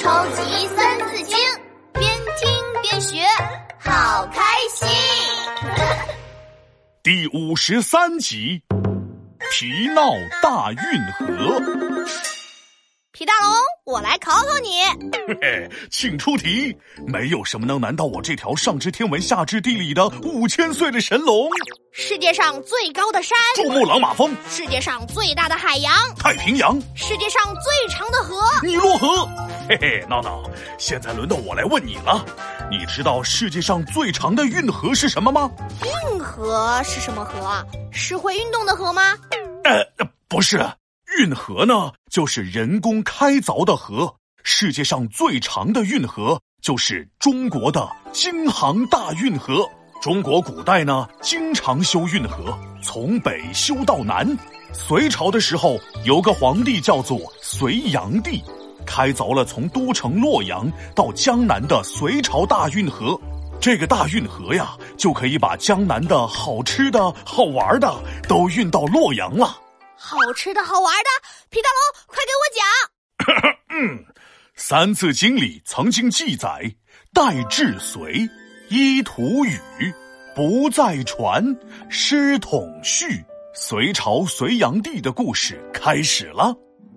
超级三字经，边听边学，好开心。第五十三集，皮闹大运河。皮大龙，我来考考你。嘿嘿，请出题。没有什么能难倒我这条上知天文下知地理的五千岁的神龙。世界上最高的山，珠穆朗玛峰。世界上最大的海洋，太平洋。世界上最长的河，尼罗河。嘿嘿，闹闹，现在轮到我来问你了。你知道世界上最长的运河是什么吗？运河是什么河啊？是会运动的河吗？呃，不是。运河呢，就是人工开凿的河。世界上最长的运河就是中国的京杭大运河。中国古代呢，经常修运河，从北修到南。隋朝的时候，有个皇帝叫做隋炀帝，开凿了从都城洛阳到江南的隋朝大运河。这个大运河呀，就可以把江南的好吃的好玩的都运到洛阳了。好吃的好玩的，皮大龙，快给我讲。嗯，《三字经》里曾经记载：“代至隋，依图语，不再传，师统序。”隋朝隋炀帝的故事开始了。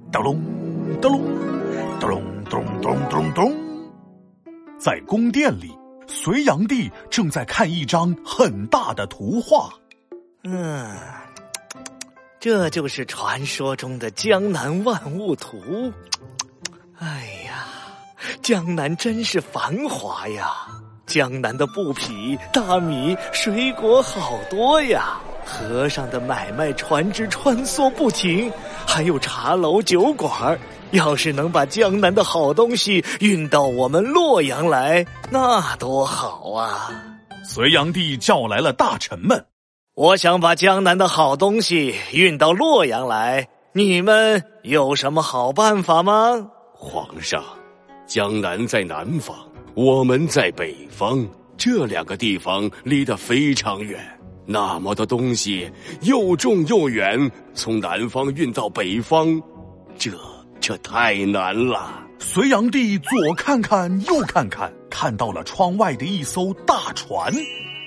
咚隆咚隆咚隆咚咚咚咚，在宫殿里，隋炀帝正在看一张很大的图画。嗯。这就是传说中的江南万物图。哎呀，江南真是繁华呀！江南的布匹、大米、水果好多呀，河上的买卖船只穿梭不停，还有茶楼酒馆。要是能把江南的好东西运到我们洛阳来，那多好啊！隋炀帝叫来了大臣们。我想把江南的好东西运到洛阳来，你们有什么好办法吗？皇上，江南在南方，我们在北方，这两个地方离得非常远，那么多东西又重又远，从南方运到北方，这这太难了。隋炀帝左看看右看看，看到了窗外的一艘大船，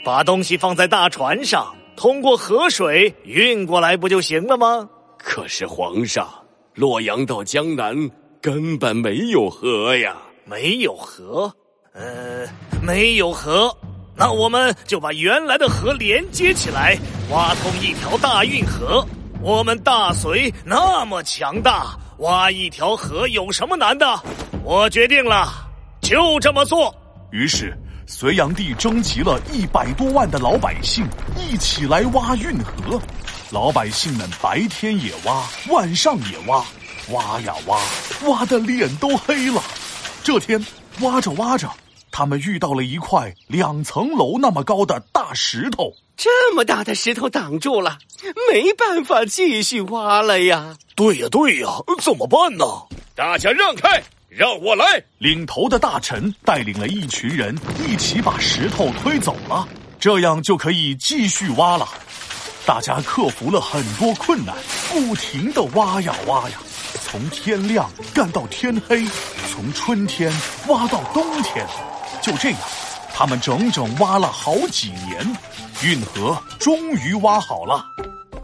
把东西放在大船上。通过河水运过来不就行了吗？可是皇上，洛阳到江南根本没有河呀！没有河，呃，没有河，那我们就把原来的河连接起来，挖通一条大运河。我们大隋那么强大，挖一条河有什么难的？我决定了，就这么做。于是。隋炀帝征集了一百多万的老百姓，一起来挖运河。老百姓们白天也挖，晚上也挖，挖呀挖，挖的脸都黑了。这天挖着挖着，他们遇到了一块两层楼那么高的大石头。这么大的石头挡住了，没办法继续挖了呀！对呀对呀，怎么办呢？大家让开！让我来！领头的大臣带领了一群人，一起把石头推走了，这样就可以继续挖了。大家克服了很多困难，不停的挖呀挖呀，从天亮干到天黑，从春天挖到冬天。就这样，他们整整挖了好几年，运河终于挖好了。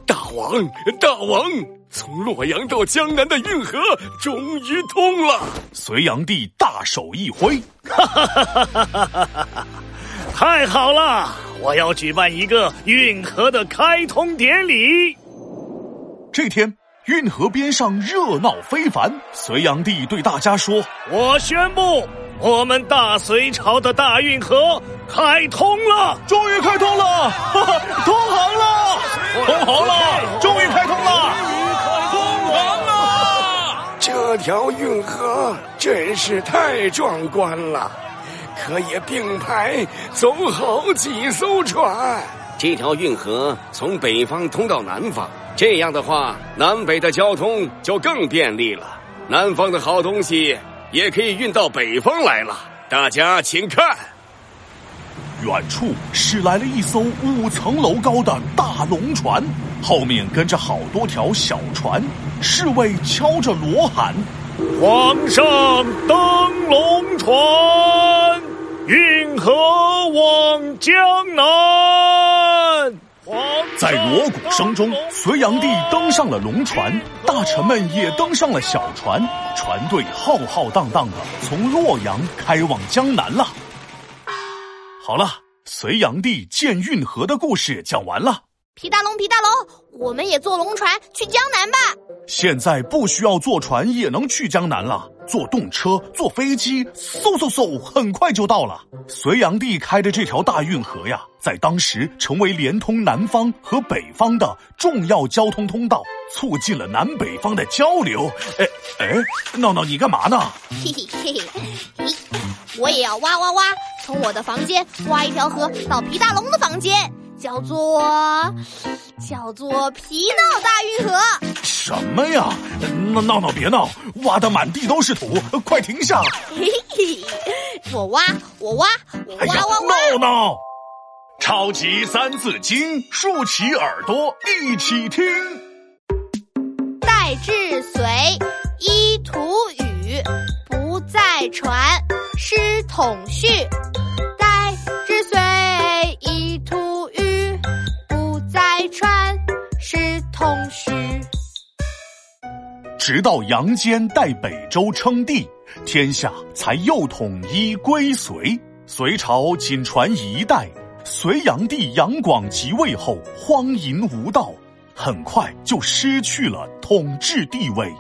大王，大王！从洛阳到江南的运河终于通了。隋炀帝大手一挥，哈哈哈哈哈哈！太好了！我要举办一个运河的开通典礼。这天，运河边上热闹非凡。隋炀帝对大家说：“我宣布，我们大隋朝的大运河开通了，终于开通了，通航了，通航了，终于开通了。”条运河真是太壮观了，可以并排走好几艘船。这条运河从北方通到南方，这样的话，南北的交通就更便利了。南方的好东西也可以运到北方来了。大家请看，远处驶来了一艘五层楼高的大龙船，后面跟着好多条小船。侍卫敲着锣喊：“皇上登龙船，运河往江南。在锣鼓声中，隋炀帝登上了龙船，大臣们也登上了小船，船队浩浩荡荡的从洛阳开往江南了。好了，隋炀帝建运河的故事讲完了。皮大龙，皮大龙，我们也坐龙船去江南吧。现在不需要坐船也能去江南了，坐动车、坐飞机，嗖嗖嗖，很快就到了。隋炀帝开的这条大运河呀，在当时成为连通南方和北方的重要交通通道，促进了南北方的交流。哎哎，闹闹，你干嘛呢？嘿嘿嘿嘿，我也要挖挖挖，从我的房间挖一条河到皮大龙的房间。叫做叫做皮闹大运河。什么呀？闹闹闹，别闹！挖的满地都是土，快停下！嘿嘿，我挖，我挖，我挖挖挖！闹闹，超级三字经，竖起耳朵一起听。代至隋，依图语，不再传，师统序。直到杨坚代北周称帝，天下才又统一归隋。隋朝仅传一代，隋炀帝杨广即位后荒淫无道，很快就失去了统治地位。